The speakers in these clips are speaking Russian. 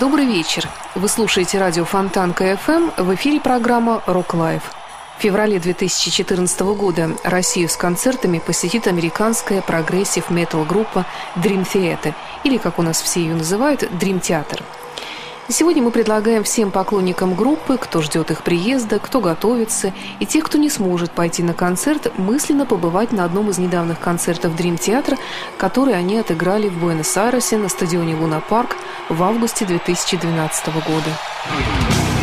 Добрый вечер. Вы слушаете радио Фонтанка FM. В эфире программа «Rock Life». В феврале 2014 года Россию с концертами посетит американская прогрессив-метал-группа Dream Theater, или, как у нас все ее называют, Dream Theater. Сегодня мы предлагаем всем поклонникам группы, кто ждет их приезда, кто готовится, и тех, кто не сможет пойти на концерт, мысленно побывать на одном из недавних концертов Dream Theater, который они отыграли в Буэнос-Айресе на стадионе Луна Парк в августе 2012 года.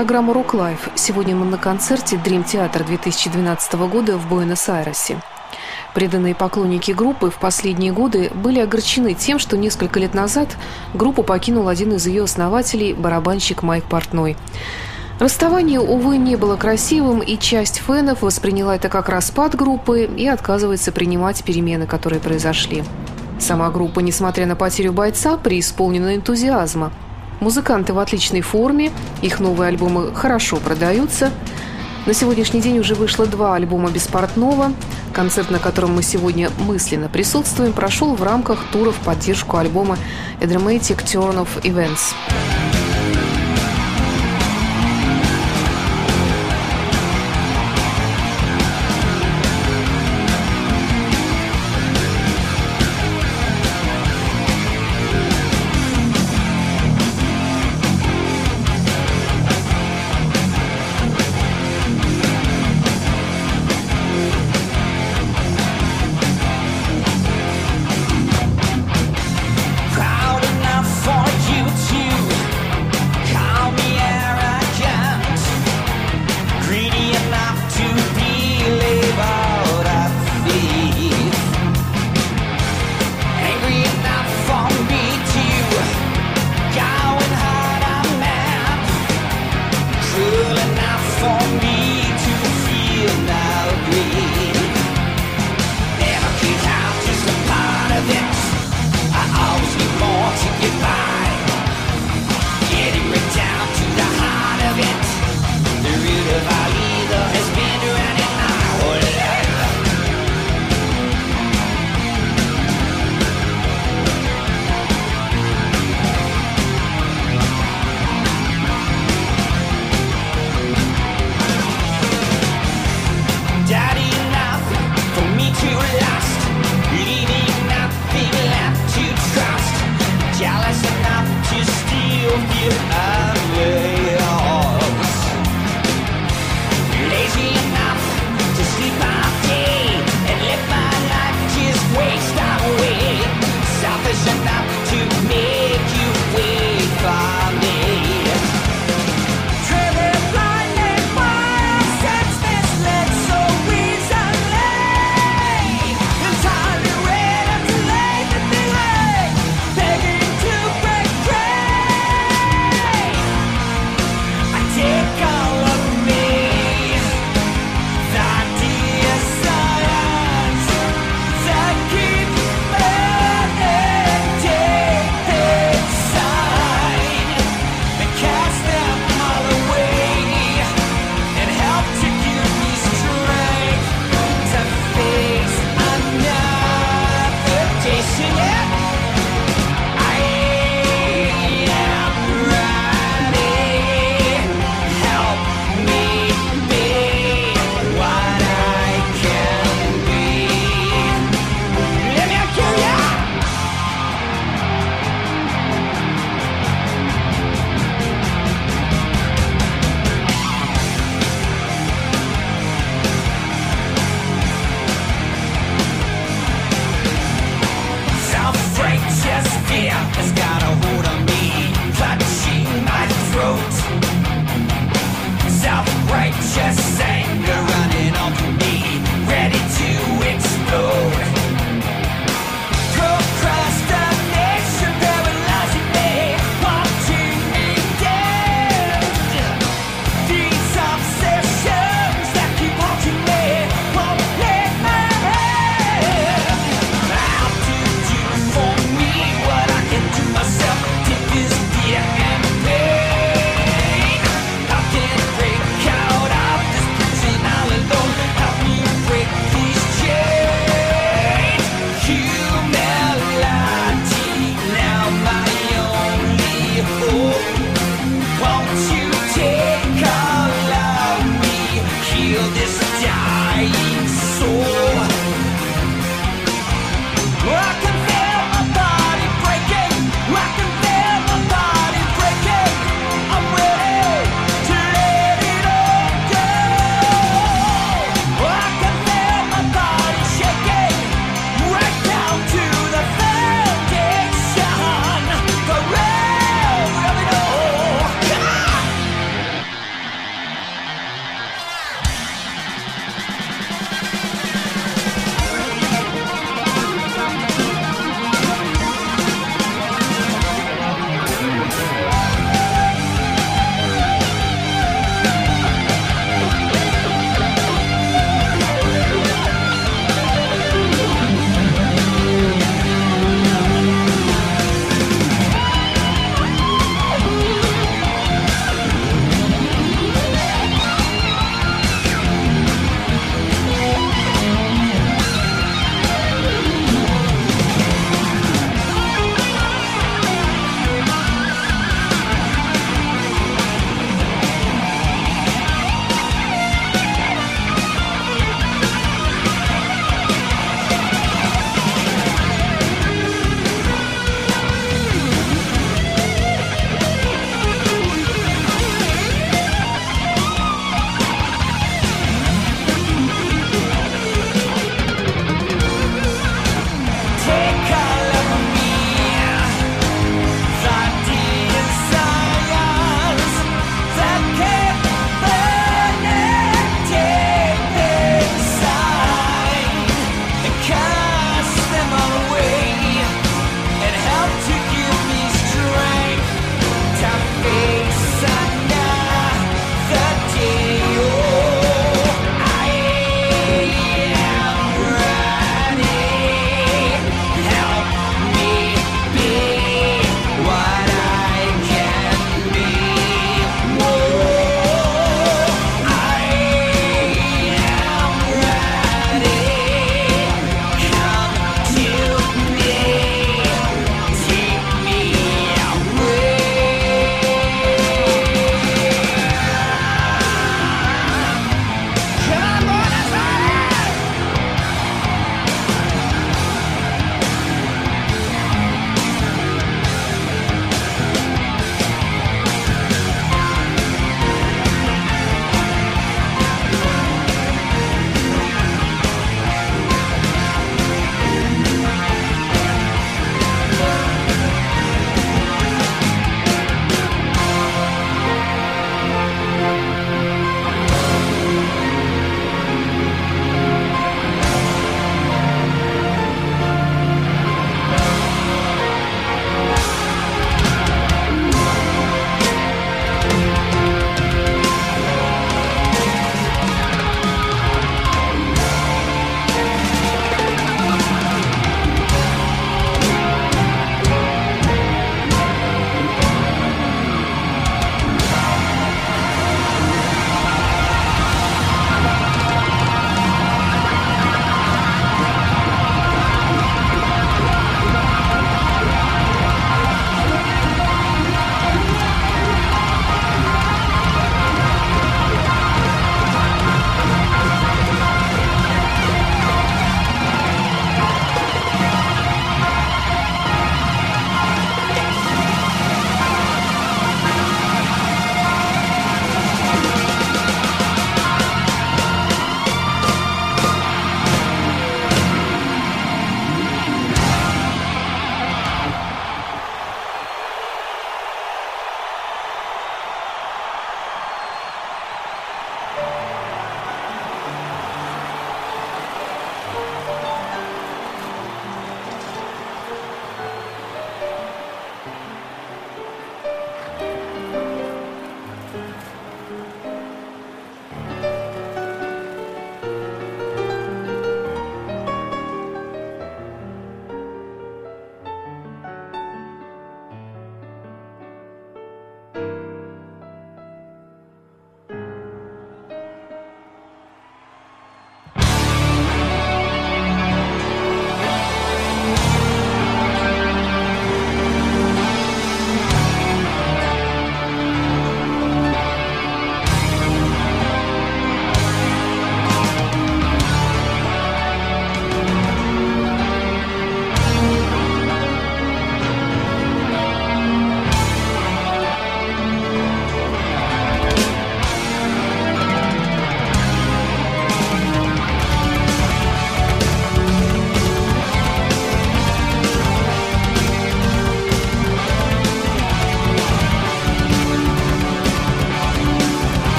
Программа «Rock Life». Сегодня мы на концерте Dream Theater 2012 года в Буэнос-Айресе. Преданные поклонники группы в последние годы были огорчены тем, что несколько лет назад группу покинул один из ее основателей, барабанщик Майк Портной. Расставание, увы, не было красивым, и часть фенов восприняла это как распад группы и отказывается принимать перемены, которые произошли. Сама группа, несмотря на потерю бойца, преисполнена энтузиазма – Музыканты в отличной форме, их новые альбомы хорошо продаются. На сегодняшний день уже вышло два альбома беспортного. Концерт, на котором мы сегодня мысленно присутствуем, прошел в рамках тура в поддержку альбома A Dramatic Turn of Events.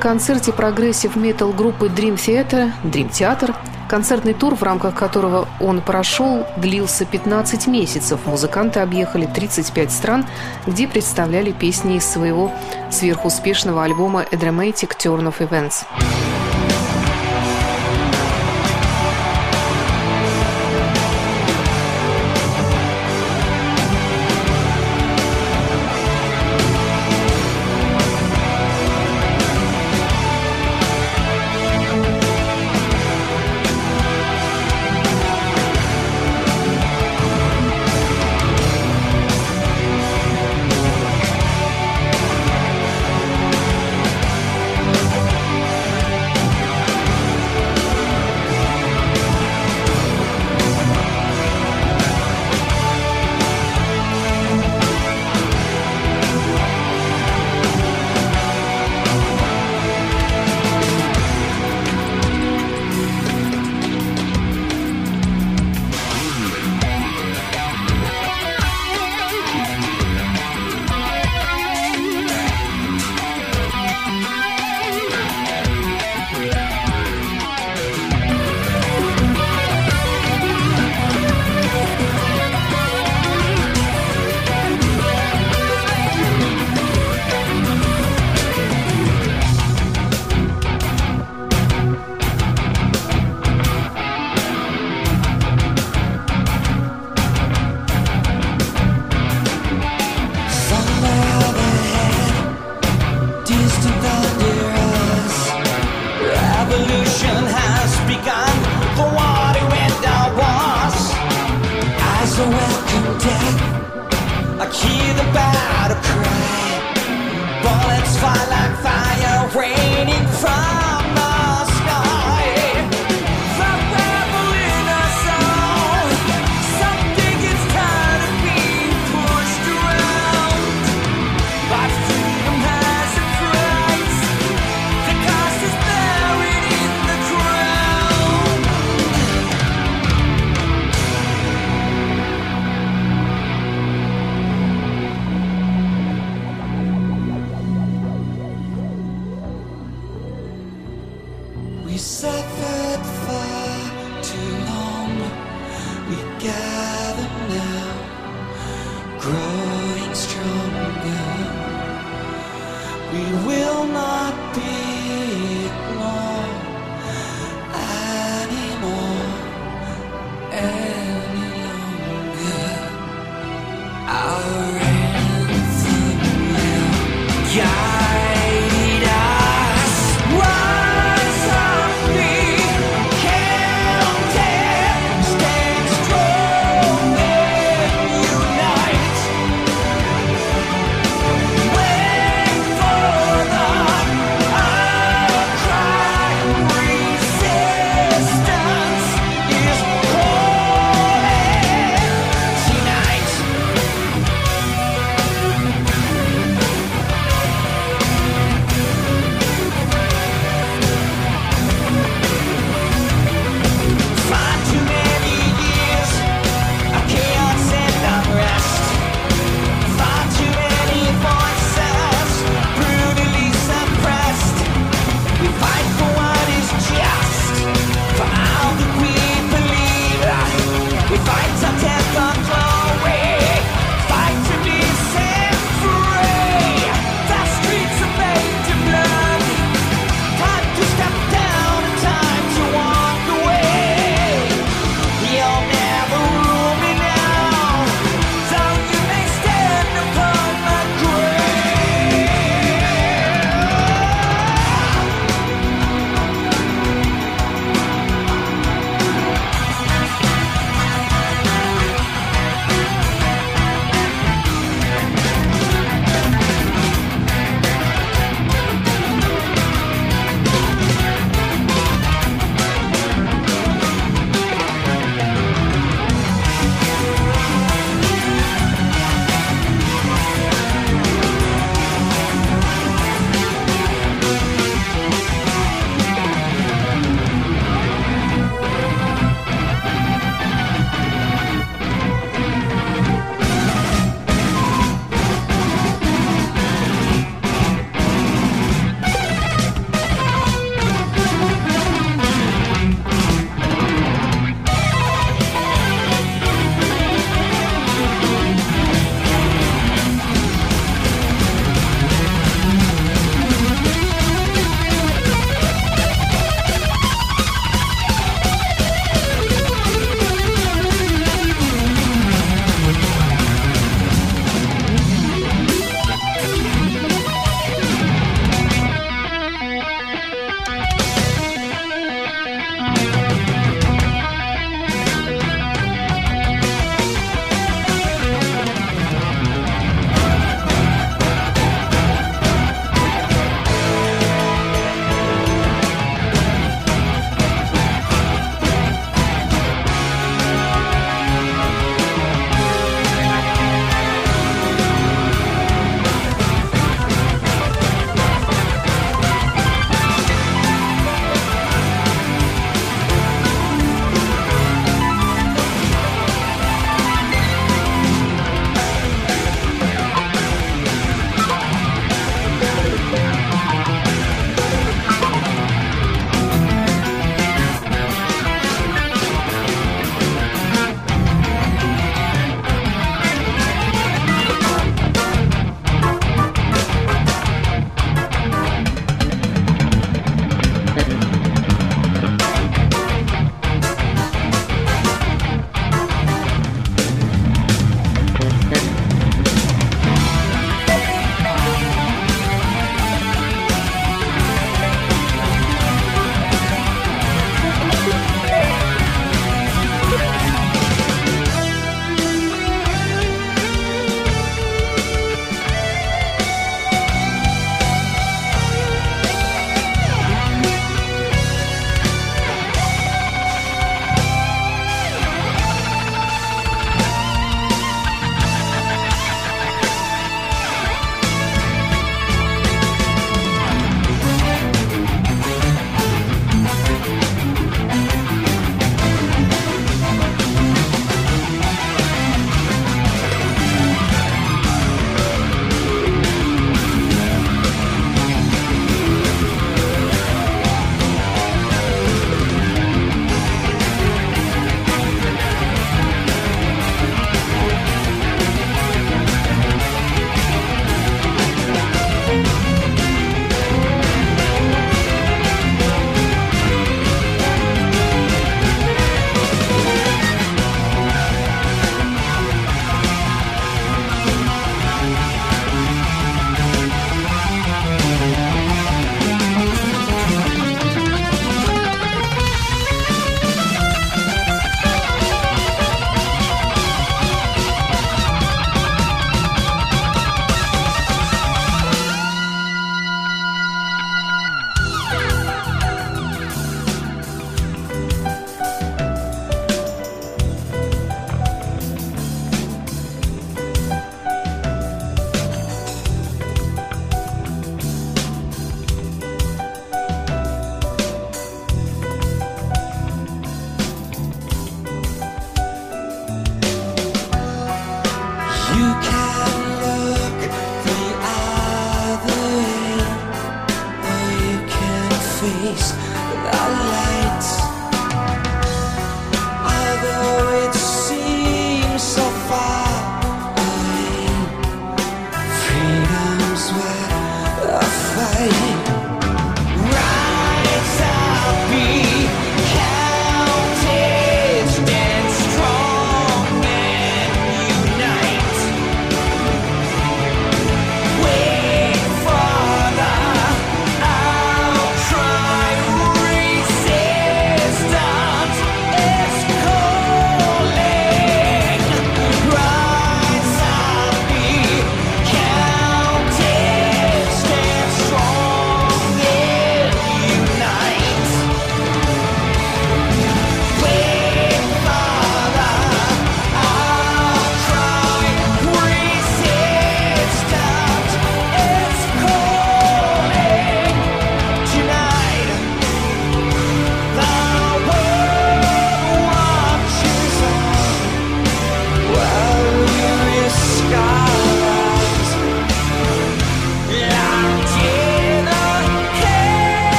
Концерте прогрессив метал группы Dream Theater, Dream Theater. Концертный тур, в рамках которого он прошел, длился 15 месяцев. Музыканты объехали 35 стран, где представляли песни из своего сверхуспешного альбома A Dramatic Turn of Events. my life.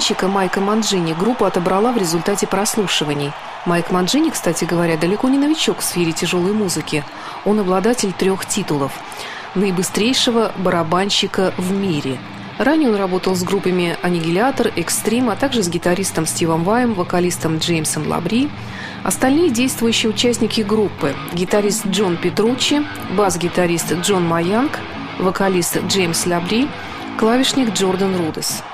барабанщика Майка Манджини группа отобрала в результате прослушиваний. Майк Манджини, кстати говоря, далеко не новичок в сфере тяжелой музыки. Он обладатель трех титулов. Наибыстрейшего барабанщика в мире. Ранее он работал с группами «Аннигилятор», «Экстрим», а также с гитаристом Стивом Ваем, вокалистом Джеймсом Лабри. Остальные действующие участники группы – гитарист Джон Петруччи, бас-гитарист Джон Маянг, вокалист Джеймс Лабри, клавишник Джордан Рудес –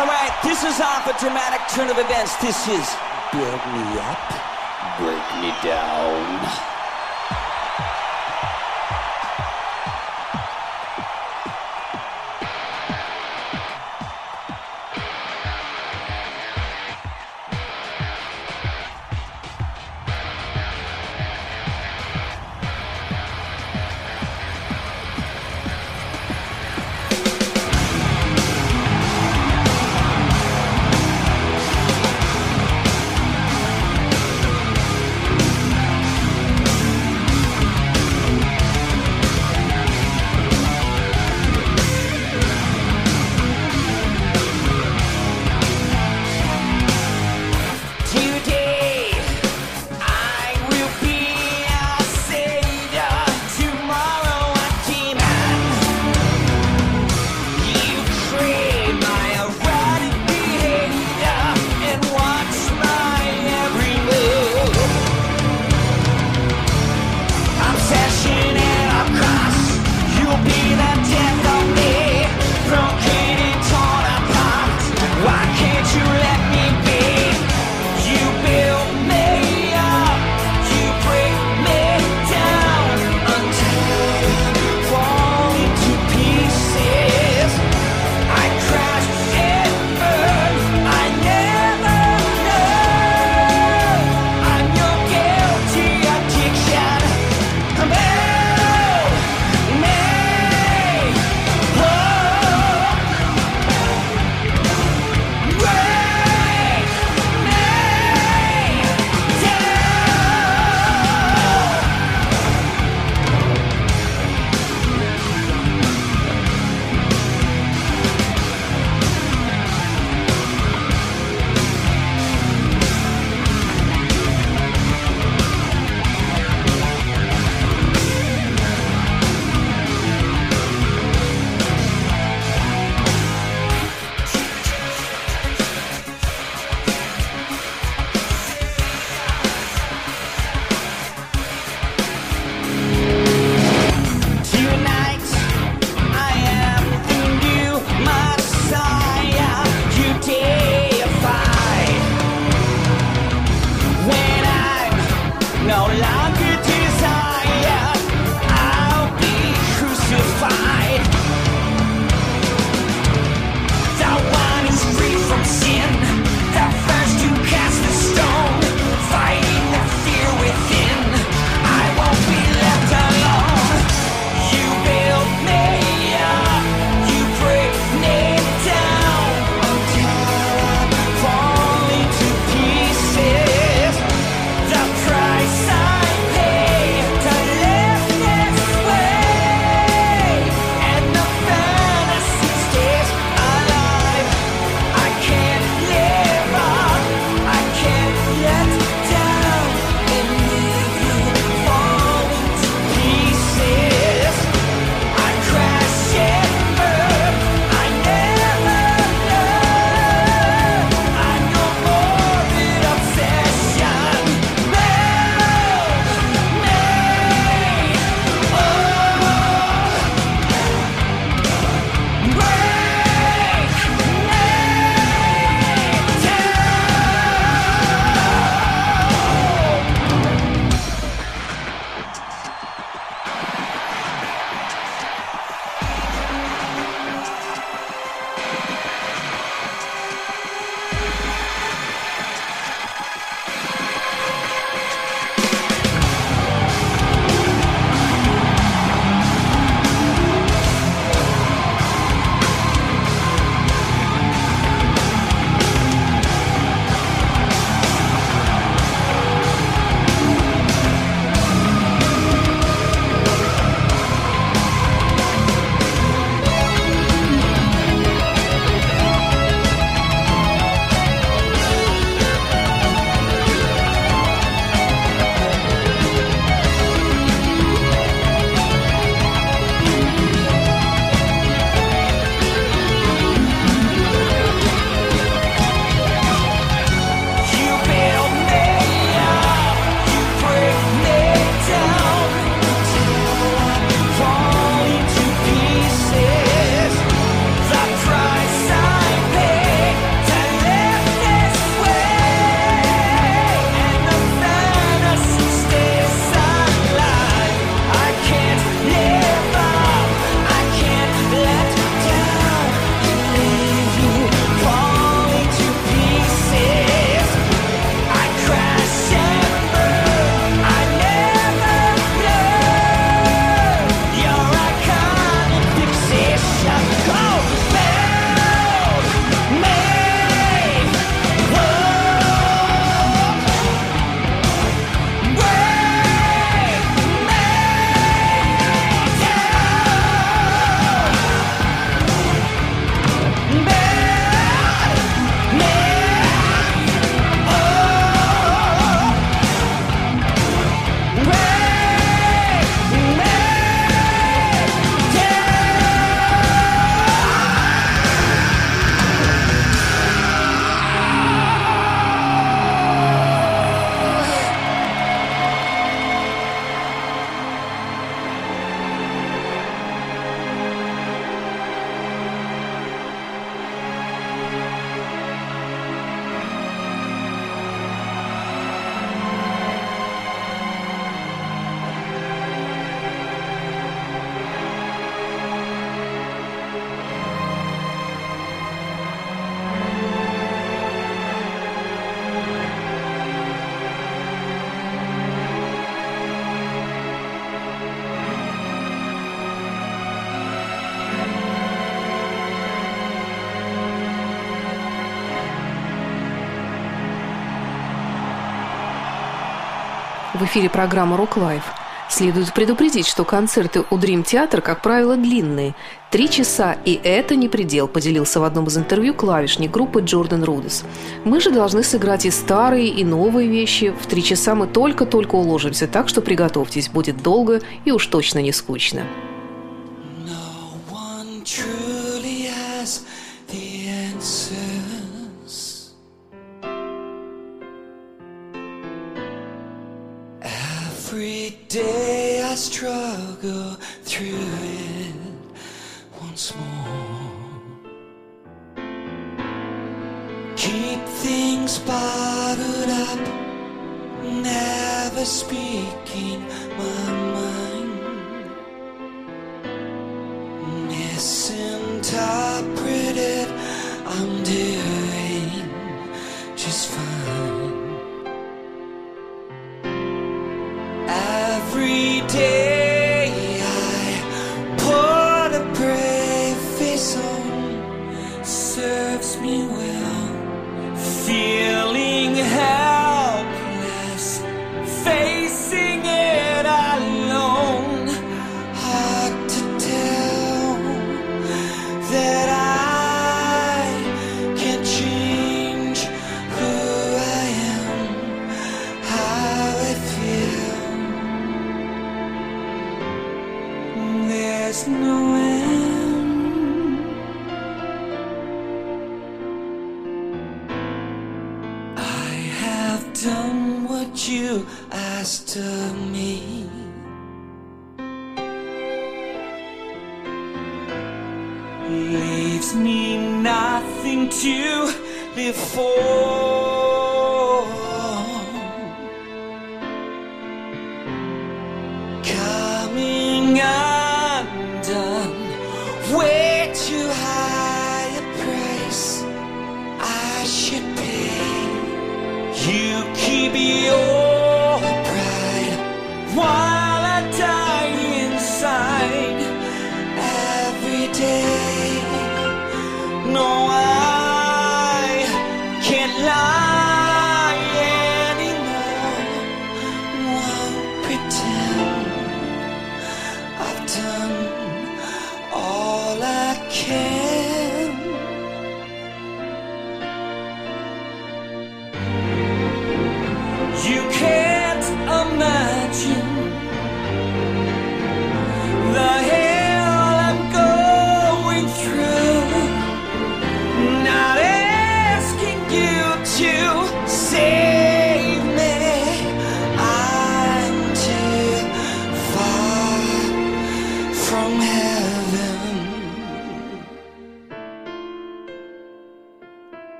All right, this is off a dramatic turn of events. This is Build Me Up, Break Me Down. В эфире программа «Rock Life». Следует предупредить, что концерты у Dream Театр, как правило, длинные. Три часа, и это не предел, поделился в одном из интервью клавишник группы Джордан Рудес. Мы же должны сыграть и старые, и новые вещи. В три часа мы только-только уложимся, так что приготовьтесь, будет долго и уж точно не скучно. You can't.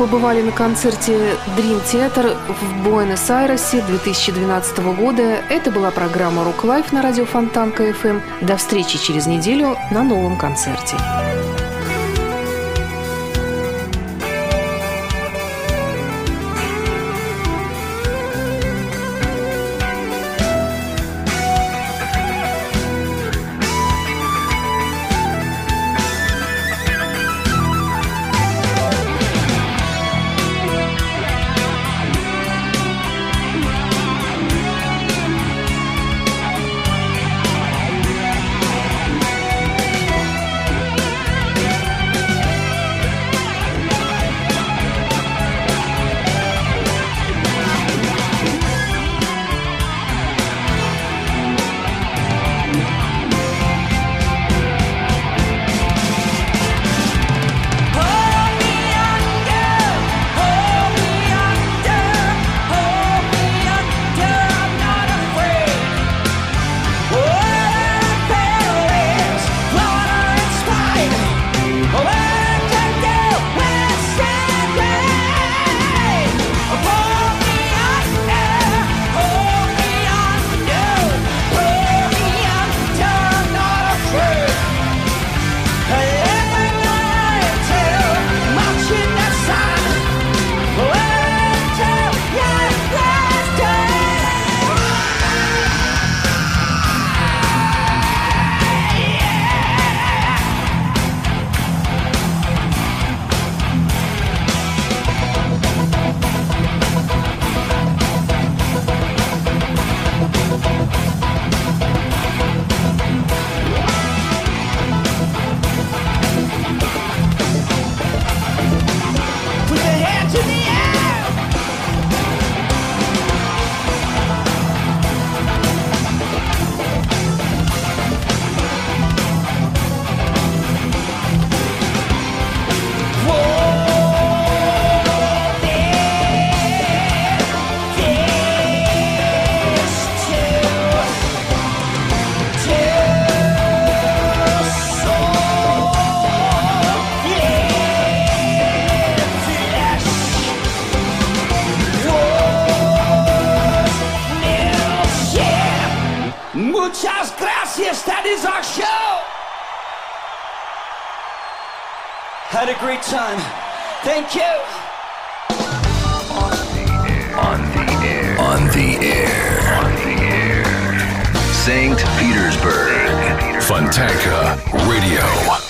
Побывали на концерте Dream Theater в Буэнос-Айресе 2012 года. Это была программа Rock Life на радио Фонтанка FM. До встречи через неделю на новом концерте. muchas gracias. That is our show. Had a great time. Thank you. On the air. On the air. On the air. On the air. Saint Petersburg. Petersburg. Fontanka Radio.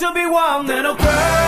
to be one little girl.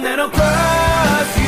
And I'll cross you.